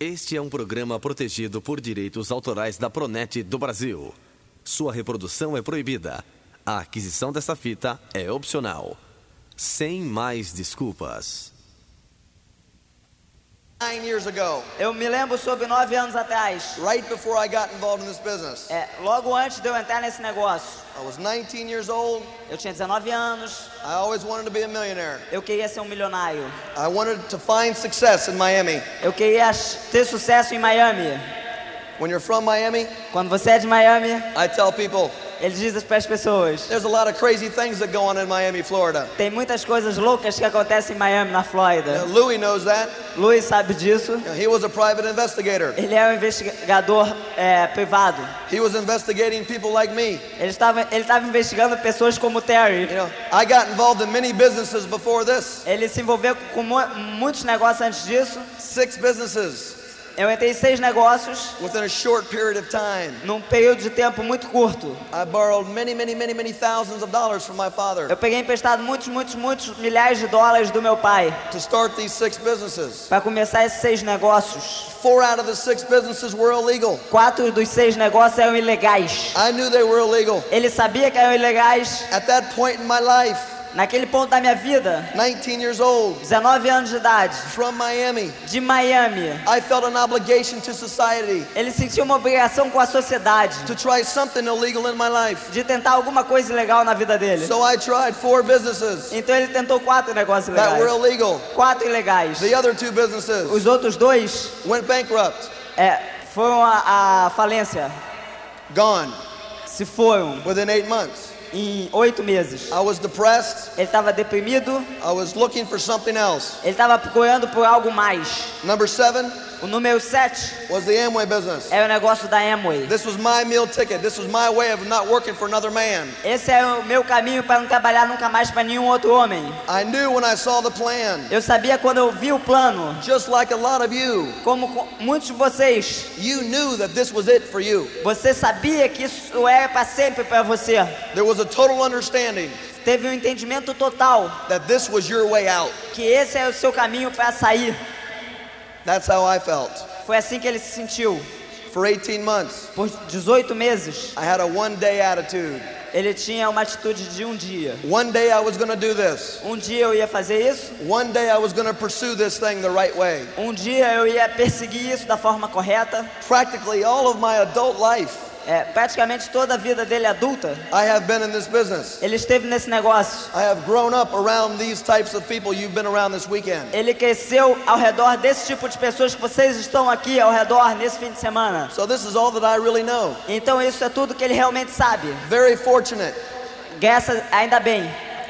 Este é um programa protegido por direitos autorais da Pronet do Brasil. Sua reprodução é proibida. A aquisição desta fita é opcional. Sem mais desculpas. Nine years ago, Eu me lembro sobre nove anos atrás, right before I got involved in this business, é, logo antes de eu entrar nesse negócio. I was 19 years old. Eu tinha 19 anos, I always wanted to be a millionaire. eu queria ser um milionário. I wanted to find success in Miami. Eu queria ter sucesso em Miami. When you're from Miami, Quando você é de Miami, I tell people ele diz para as pessoas: there's a lot of crazy things that go on in Miami, Florida. tem muitas coisas loucas que acontecem em Miami, na Flórida. Louis knows that. Luiz sabe disso. He was a private investigator. Ele é um investigador é, privado. He was investigating people like me. Ele estava, ele estava investigando pessoas como Terry. You know, I got involved in many businesses before this. Ele se envolveu com mu- muitos negócios antes disso. Six businesses Eu entrei em seis negócios within a short period of time. num período de tempo muito curto. I borrowed many, many, many, many thousands of dollars from my father Eu peguei emprestado muitos, muitos, muitos milhares de dólares do meu pai to start these six businesses. para começar esses seis negócios. Four out of the six businesses were illegal. Quatro dos seis negócios eram ilegais. I knew they were illegal. Ele sabia que eram ilegais. At that point in my life, Naquele ponto da minha vida, 19 years old, 19 anos de idade, from Miami, de Miami, I felt an obligation to society ele sentiu uma obrigação com a sociedade to try something illegal in my life. de tentar alguma coisa ilegal na vida dele. So I tried four businesses Então ele tentou quatro negócios that were ilegais. illegal. Quatro ilegais. The other two businesses Os outros dois went bankrupt, é, foram a falência. gone Se foram within eight months. Em oito meses. I was depressed. Ele estava deprimido, I was looking for something else. ele estava procurando por algo mais. Number seven O número 7 was the Amway business. é o negócio da Amway. This was my meal ticket. This was my way of not working for another man. Esse é o meu caminho para não trabalhar nunca mais para nenhum outro homem. I knew when I saw the plan, Eu sabia quando eu vi o plano, just like a lot of you, como co- muitos de vocês, you knew that this was it for you. você sabia que isso era para sempre para você. There was a total understanding Teve um entendimento total that this was your way out. que esse é o seu caminho para sair. That's how I felt. Foi assim que ele se sentiu. For 18 months, Por 18 meses, I had a one day attitude. ele tinha uma atitude de um dia. One day I was going to do this. Um dia eu ia fazer isso, One day I was going to pursue this thing the right way. um dia eu ia perseguir isso da forma correta. Practically all of my adult life, É, praticamente toda a vida dele adulta, I have been in this business. ele esteve nesse negócio. I have grown up around these types of people you've been around this weekend. Ele cresceu ao redor desse tipo de pessoas que vocês estão aqui ao redor nesse fim de semana. So this is all that I really know. Então isso é tudo que ele realmente sabe. Very fortunate Graças, ainda bem.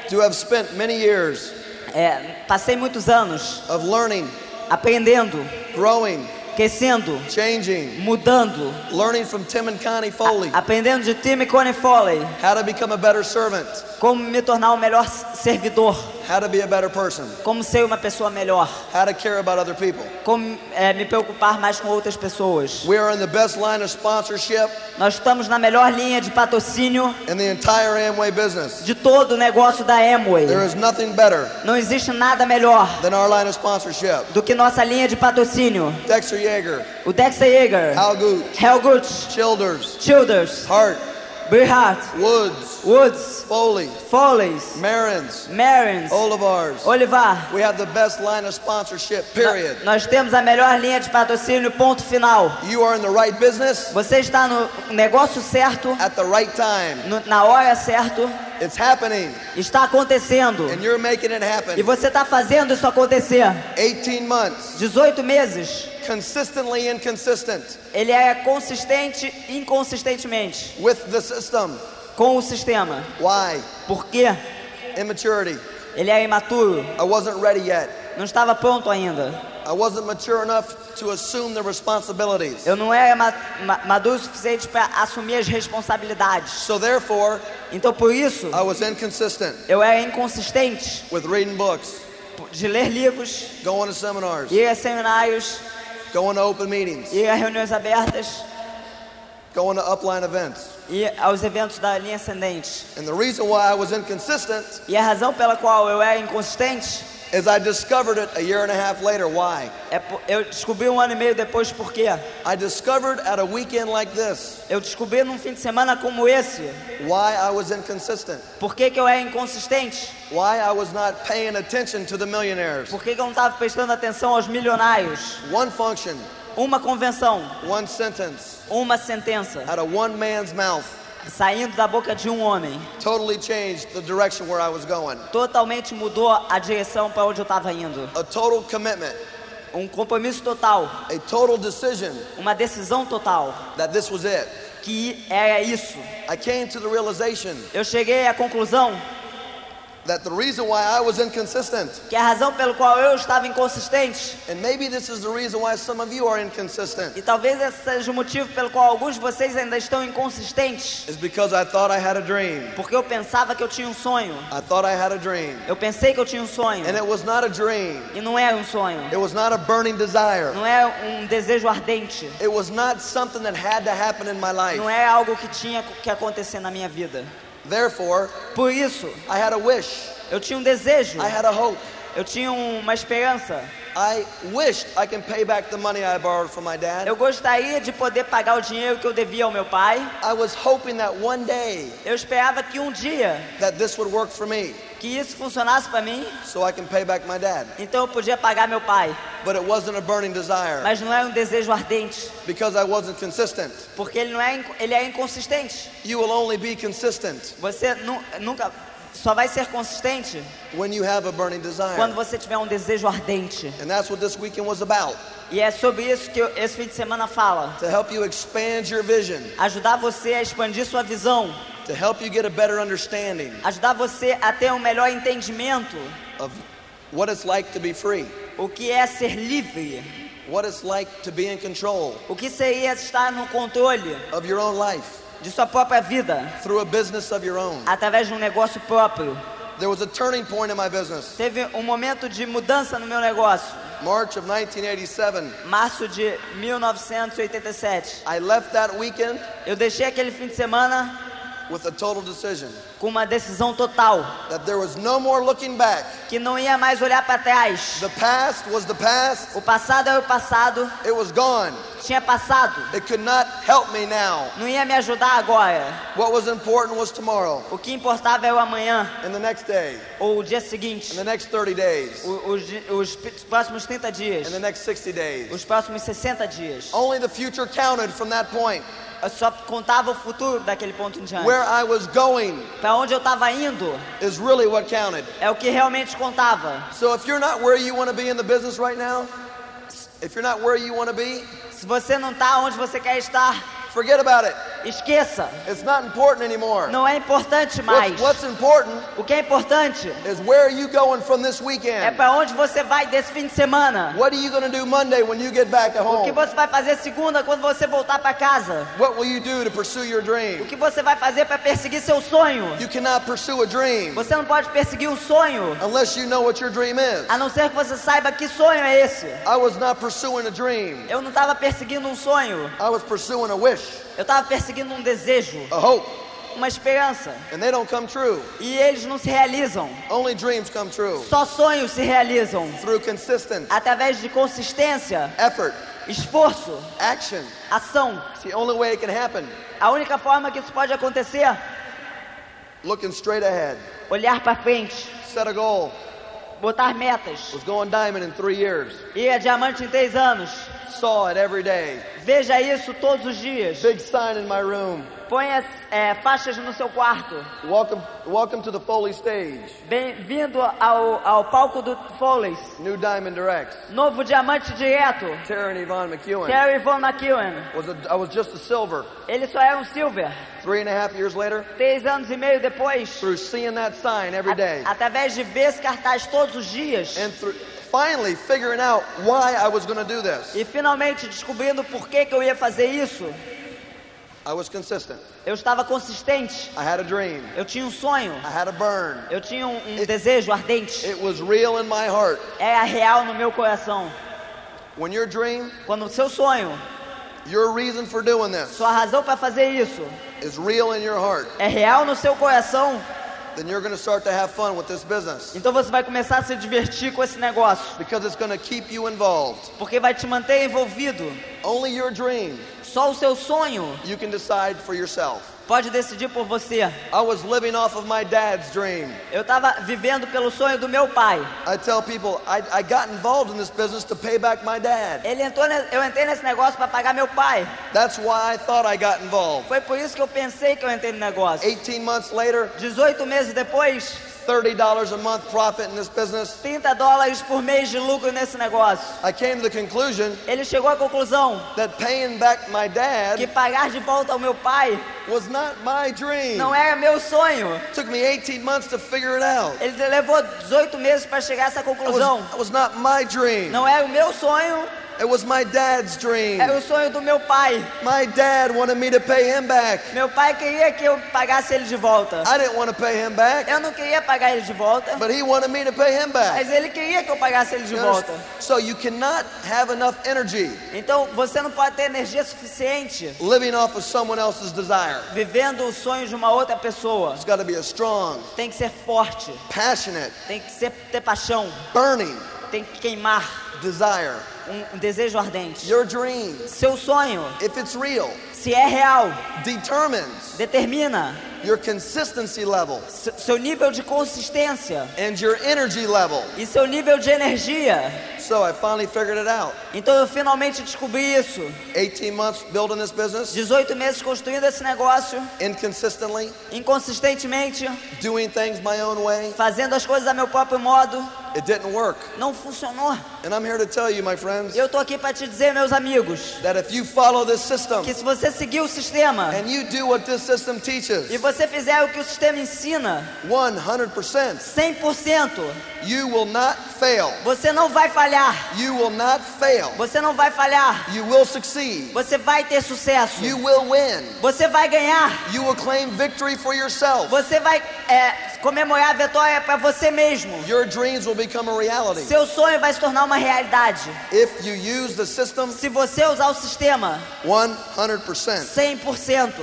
to have spent many years É, passei muitos anos of learning, aprendendo, growing, crescendo, changing, mudando, learning from Tim and Connie Foley aprendendo de Tim e Connie Foley how to become a better servant, como me tornar um melhor servidor, how to be a better person, como ser uma pessoa melhor, how to care about other people. como é, me preocupar mais com outras pessoas. We are in the best line of sponsorship Nós estamos na melhor linha de patrocínio in the entire Amway business. de todo o negócio da Amway. There is nothing better Não existe nada melhor than our line of sponsorship. do que nossa linha de patrocínio. Dexter Yeager, O Dexter Yeager, Al Gooch, Helgut, Childers, Childers, Hart, Woods, Woods, Foley, Foley's, Marins, Marins, Olivars. Olivar. We have the best line of sponsorship, period. Nós temos a melhor linha de patrocínio, ponto final. You are in the right business. Você está no negócio certo, at the right time. no- na hora certa, It's happening, está acontecendo. and you're making it E happen. você está fazendo isso acontecer. 18 months, 18 meses. consistently inconsistent Ele é consistente inconsistentemente with the system. com o sistema. Why? Por quê? Immaturity. Ele é imaturo, I wasn't ready yet. não estava pronto ainda. I wasn't mature enough to assume the responsibilities. Eu não era ma ma maduro o suficiente para assumir as responsabilidades. So therefore, Então por isso, I was inconsistent eu era inconsistente with reading books, de ler livros, going to seminars, ir a seminários, going to open meetings, ir a reuniões abertas, going to upline events. ir aos eventos da linha ascendente. And the reason why I was inconsistent E a razão pela qual eu era inconsistente is I discovered it a year and a half later. Why? É, eu descobri um ano e meio depois por quê. I discovered at a weekend like this Eu descobri num fim de semana como esse why I was inconsistent, por que, que eu era inconsistente, why I was not paying attention to the millionaires. por que, que eu não estava prestando atenção aos milionários. One function, Uma convenção, one sentence uma sentença, out of one man's mouth saindo da boca de um homem, totally changed the direction where I was going. totalmente mudou a direção para onde eu estava indo. A total commitment, Um compromisso total, a total decision uma decisão total, that this was it. que era isso. I came to the realization Eu cheguei à conclusão that the reason why I was inconsistent, que a razão pelo qual eu estava inconsistente, and maybe this is the reason why some of you are inconsistent, e talvez esse seja o motivo pelo qual alguns de vocês ainda estão inconsistentes, is because I thought I had a dream. porque eu pensava que eu tinha um sonho. I thought I had a dream. Eu pensei que eu tinha um sonho, And it was not a dream. e não era um sonho. It was not a burning desire. Não é um desejo ardente. It was not something that had to happen in my life. Não é algo que tinha que acontecer na minha vida. Therefore, Por isso, I had a wish. eu tinha um desejo, I had a hope. eu tinha uma esperança. I wished I can pay back the money I borrowed from my dad. Eu gostaria de poder pagar o dinheiro que eu devia ao meu pai. I was hoping that one day Eu esperava que um dia that this would work for me que isso funcionasse para mim, so I can pay back my dad. então eu podia pagar meu pai. But it wasn't a burning desire Mas não era um desejo ardente, because I wasn't consistent. porque ele não é ele é inconsistente. You will only be consistent Você nu- nunca só vai ser consistente when you have a burning quando você tiver um desejo ardente. And that's what this weekend was about. E é sobre isso que esse fim de semana fala. to help you expand your vision, Ajudar você a expandir sua visão, to help you get a better understanding ajudar você a ter um melhor entendimento of what it's like to be free, o que é ser livre, what it's like to be in control o que seria estar no controle of your own life de sua própria vida through a business of your own. através de um negócio próprio. There was a turning point in my business. Teve um momento de mudança no meu negócio, March of 1987. março de 1987. I left that weekend Eu deixei aquele fim de semana with a total decision com uma decisão total, that there was no more looking back. que não ia mais olhar para trás. The past was the past, O passado era o passado, it was gone. tinha passado, It could not help me now. não ia me ajudar agora. What was important was tomorrow O que importava era o amanhã, and the next day ou o dia seguinte, the next 30 days o- os, os pi- próximos 30 dias, and the next 60 days. os próximos 60 dias. Only the future counted from that point. Eu só contava o futuro daquele ponto em diante. Where I was going Para onde eu estava indo is really what counted. é o que realmente contava. So if you're not where you want to be in the business right now, if you're not where you want to be, Se você não está onde você quer estar, forget about it. Esqueça. It's not important anymore. Não é importante mais. What- what's important O que é importante is where are you going from this é weekend? para onde você vai desse fim de semana. What are you going to do Monday when you get back at O que você vai fazer segunda quando você voltar para casa? What will you do to pursue your O dream? que você vai fazer para perseguir seu sonho? You cannot pursue a dream Você não pode perseguir um sonho unless you know what your dream is. a não ser que você saiba que sonho é esse. I was not pursuing a dream. Eu não estava perseguindo um sonho, I was pursuing a wish, eu estava perseguindo um desejo, a hope, uma esperança. and they don't come true. E eles não se realizam. Only dreams come true Só sonhos se realizam through consistent através de consistência, effort, esforço, action. ação. It's the only way it can happen. A única forma que isso pode acontecer é Looking straight ahead. olhar para frente, Set a goal. botar metas, Was going diamond in three years. ir a diamante em três anos. Saw it every day. Veja isso todos os dias. Big sign in my room. Ponha é, faixas no seu quarto. Welcome, welcome to the Foley stage. Bem-vindo ao, ao palco do Foley's. New Diamond Directs. Novo diamante direto. Terry Yvonne McEwen. Terry Von McEwen. Was a, I was just a silver. Ele só era um silver. Three and a half years later, Três anos e meio depois, through seeing that sign every day, a- através de ver esse cartaz todos os dias and through finally figuring out why I was going to do this, e finalmente descobrindo por que, que eu ia fazer isso, I was consistent. eu estava consistente. I had a dream. Eu tinha um sonho. I had a burn. Eu tinha um, um desejo ardente. It was real in my heart. Era real no meu coração. When your dream, Quando o seu sonho, your reason for doing this sua razão para fazer isso, is real in your heart, é real no seu coração, then you're going to start to have fun with this business então você vai começar a se divertir com esse negócio, because it's going to keep you involved. porque vai te manter envolvido. Only your dream Só o seu sonho you can decide for yourself. Pode decidir por você. I was living off of my dad's dream. Eu estava vivendo pelo sonho do meu pai. I tell people I, I got involved in this business to pay back my dad. Ele entrou, eu entrei nesse negócio para pagar meu pai. That's why I thought I got involved. Foi por isso que eu pensei que eu entrei no negócio. 18 months later, 18 meses depois, $30 a month profit in this business. 30 dólares por mês de lucro nesse negócio. I came to the conclusion Ele chegou à conclusão that paying back my que dad pagar de volta ao meu pai was not my dream. não era meu sonho. It took me 18 months to figure it out. Ele levou 18 meses para chegar a essa It conclusão. was, it was not my dream. Não era o meu sonho, It was my dad's dream. era o sonho do meu pai. My dad wanted me to pay him back. Meu pai queria que eu pagasse ele de volta. I didn't want to pay him back, Eu não queria pagar ele de volta, but he wanted me to pay him back. mas ele queria que eu pagasse ele de You volta. understand? So you cannot have enough energy Então você não pode ter energia suficiente living off of someone else's desire. vivendo o sonho de uma outra pessoa. It's got to be a strong, Tem que ser forte, passionate, tem que ser, ter paixão, burning tem que queimar desire. um, um desejo ardente. Your dream, Seu sonho, if it's real, se é real, determines determina your consistency level se- seu nível de consistência and your energy level. e seu nível de energia. So I finally figured it out. Então eu finalmente descobri isso. 18 months building this business, 18 meses construindo esse negócio, inconsistently, inconsistentemente, doing things my own way. fazendo as coisas a meu próprio modo, It didn't work. não funcionou. And I'm here to tell you, my friends, Eu tô aqui para te dizer, meus amigos, that if you follow this system que se você seguir o sistema and you do what this system teaches e você fizer o que o sistema ensina, 100%, 100%, you will not fail. você não vai falhar. You will not fail. Você não vai falhar. You will succeed. Você vai ter sucesso. You will win. Você vai ganhar. You will claim victory for yourself. Você vai é, comemorar a vitória para você mesmo. Your dreams will become a reality. Seu sonho vai se tornar uma realidade. If you use the system Se você usar o sistema 100%. 100%.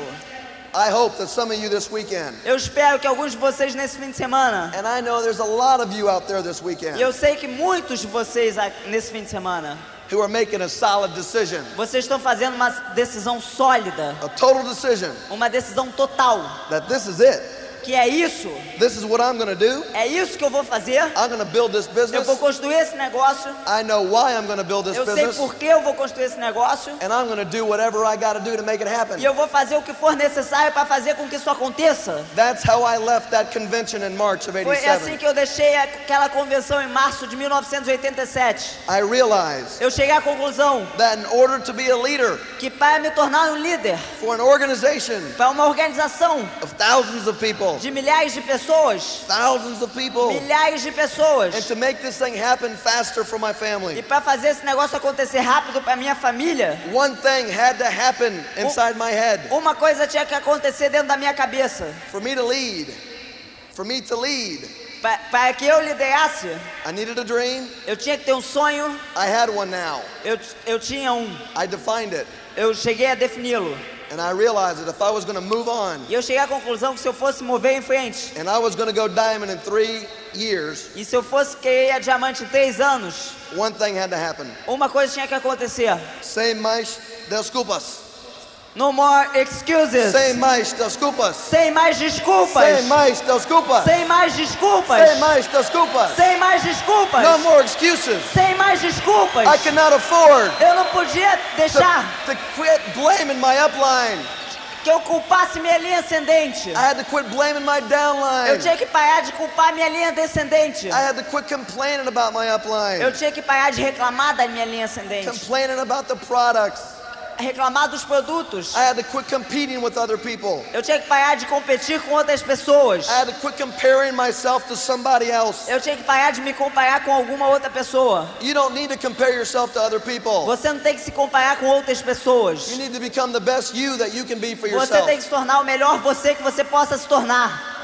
I hope that some of you this weekend, Eu espero que alguns de vocês nesse fim de semana, and I know there's a lot of you out there this e weekend, eu sei que muitos de vocês nesse fim de semana, who are making a solid decision, vocês estão fazendo uma decisão sólida, a total decision uma decisão total, that this is it. Que é isso, This is what I'm to do. é isso que eu vou fazer. I'm to build this Eu business. vou construir esse negócio. I know why I'm to build this Eu sei business. por que eu vou construir esse negócio. And I'm to do whatever I got to do to make it happen. E eu vou fazer o que for necessário para fazer com que isso aconteça. That's how I left that convention in March of Foi assim 87. que eu deixei aquela convenção em março de 1987. I realized Eu cheguei à conclusão that in order to be a leader que para me tornar um líder, for an organization para uma organização of thousands of people, de milhares de pessoas, thousands of people, milhares de pessoas, and to make this thing happen faster for my e family, para fazer esse negócio acontecer rápido para minha família, one thing had to happen inside my head. uma coisa tinha que acontecer dentro da minha cabeça. For me to lead, for me to lead, Pa- Para que eu liderasse, I needed a dream. eu tinha que ter um sonho. I had one now. Eu, eu tinha um. I defined it. Eu cheguei a defini-lo. And I realized that if I was going to move on E eu cheguei à conclusão que se eu fosse mover em frente, and I was going to go diamond in three years, e se eu fosse querer a diamante em três anos, one thing had to happen. uma coisa tinha que acontecer. Sem mais desculpas. No more excuses. Sem mais desculpas. Sem mais desculpas. Sem mais desculpas. Sem mais desculpas. Sem mais desculpas. Sem mais desculpas. No more excuses. Sem mais desculpas. I cannot afford Eu não podia to, deixar to quit blaming my upline. que eu culpasse minha linha ascendente. I had to quit blaming my downline. Eu tinha que parar de culpar minha linha descendente. I had to quit complaining about my upline. Eu tinha que parar de reclamar da minha linha ascendente. Complaining about the products. Reclamar dos produtos. I had to quit competing with other people. Eu tinha que parar de competir com outras pessoas. I had to quit comparing myself to somebody else. Eu tinha que parar de me comparar com alguma outra pessoa. You don't need to compare yourself to other people. Você não tem que se comparar com outras pessoas. You need to become the best you that you can be for Você yourself. tem que se tornar o melhor você que você possa se tornar.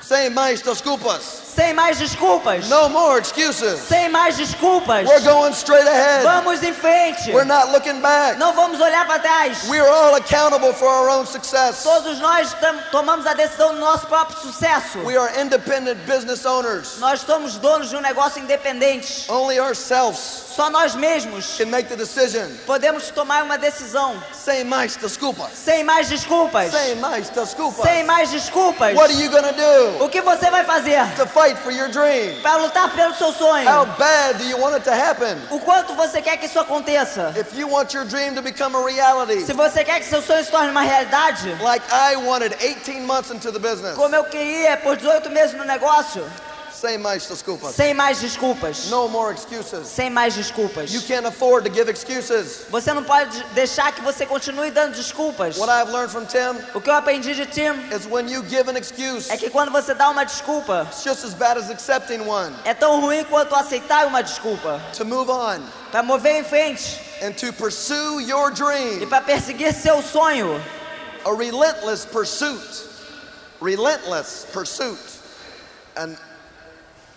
Sem mais desculpas. Sem mais desculpas. No more excuses. Sem mais desculpas. We're going straight ahead. Vamos em frente. We're not looking back. Não vamos olhar para trás. We are all accountable for our own success. Todos nós tomamos a decisão do nosso próprio sucesso. We are independent business owners. Nós somos donos de um negócio independente. Only ourselves Só nós mesmos can make the decision. podemos tomar uma decisão. Sem mais desculpas. Sem mais desculpas. Sem mais desculpas. Sem mais desculpas. What are you gonna do O que você vai fazer to fight for your dream? para lutar pelo seu sonho? How bad do you want it to happen? O quanto você quer que isso aconteça? If you want your dream to become a reality, Se você quer que seu sonho se torne uma realidade, like I wanted 18 months into the business, como eu queria por 18 meses no negócio, sem mais desculpas. sem mais desculpas. No more excuses. Sem mais desculpas. You can't afford to give excuses. Você não pode deixar que você continue dando desculpas. What I've learned from Tim O que eu aprendi de Tim is when you give an excuse, é que quando você dá uma desculpa, it's just as bad as accepting one. é tão ruim quanto aceitar uma desculpa. To move on Para mover em frente and to pursue your e dream, para perseguir seu sonho. a relentless pursuit, relentless pursuit, an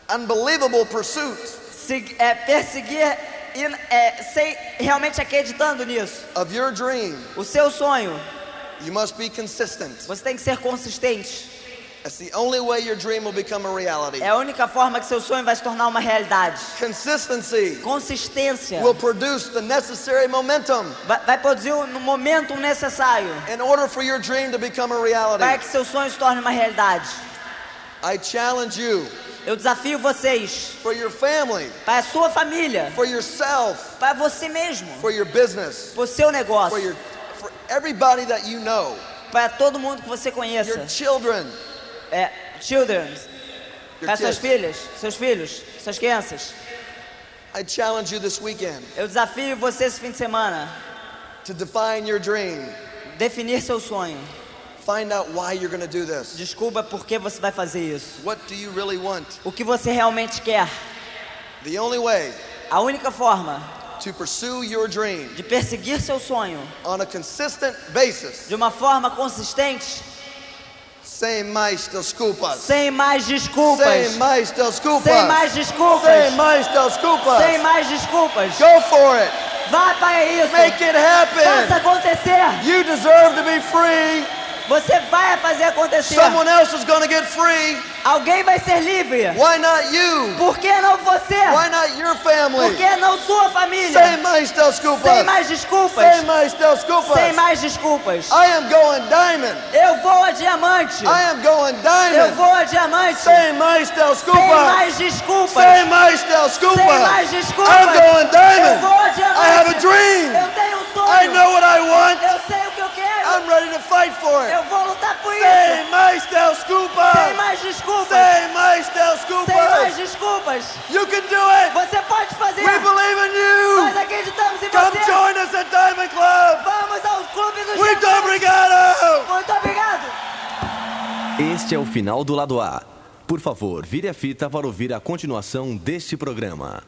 unbelievable pursuit Se- é, perseguir e, é, sem realmente acreditando nisso. of your dream. O seu sonho, You must be consistent. você tem que ser consistente. That's the only way your dream will become a reality. É a única forma que seu sonho vai se tornar uma realidade. Consistency Consistência will produce the necessary momentum vai, vai produzir o- momento necessário in order for your dream to become a para reality. que seu sonho se torne uma realidade. I challenge you Eu desafio vocês, for your family, para a sua família, for yourself, para você mesmo, for your business, para o seu for negócio, your for everybody that you know, para todo mundo que você your conheça. children, É, children, your para suas filhas, seus filhos, suas crianças. I challenge you this weekend Eu desafio você esse fim de semana, to define your dream. definir seu sonho. Find out why you're going to do this. Descubra por que você vai fazer isso. What do you really want? O que você realmente quer. The only way A única forma to pursue your dream de perseguir seu sonho on a consistent basis, de uma forma consistente, sem mais desculpas. sem mais desculpas. Sem mais desculpas. Sem mais desculpas. Sem mais desculpas. Sem mais desculpas. Go for it. Vá para isso. Make it Faça happen. acontecer. You deserve to be free. Você vai fazer acontecer. Someone else is to get free. Alguém vai ser livre. Why not you? Por que não você? Why not your Por family? que não sua família? Sem mais desculpas. Sem mais desculpas. Sem mais desculpas. Sem mais desculpas. I am going diamond. Eu vou a diamante. I am going Eu diamond. vou a diamante. Sem mais Sem desculpas. mais desculpas. Sem mais desculpas. Sem mais desculpas. I'm going Eu diamond. vou a diamante. I have a dream. Eu tenho um sonho. I know what I want. Eu sei o eu. I'm ready to fight for it. Eu vou lutar por isso. Sem mais desculpas. Sem mais desculpas. Sem mais Sem mais desculpas. desculpas. You can do it. Você pode fazer. We believe in Nós you. acreditamos em Come você. join us at Diamond Club. Vamos ao clube dos Muito diamantes. obrigado. Muito obrigado. Este é o final do lado A. Por favor, vire a fita para ouvir a continuação deste programa.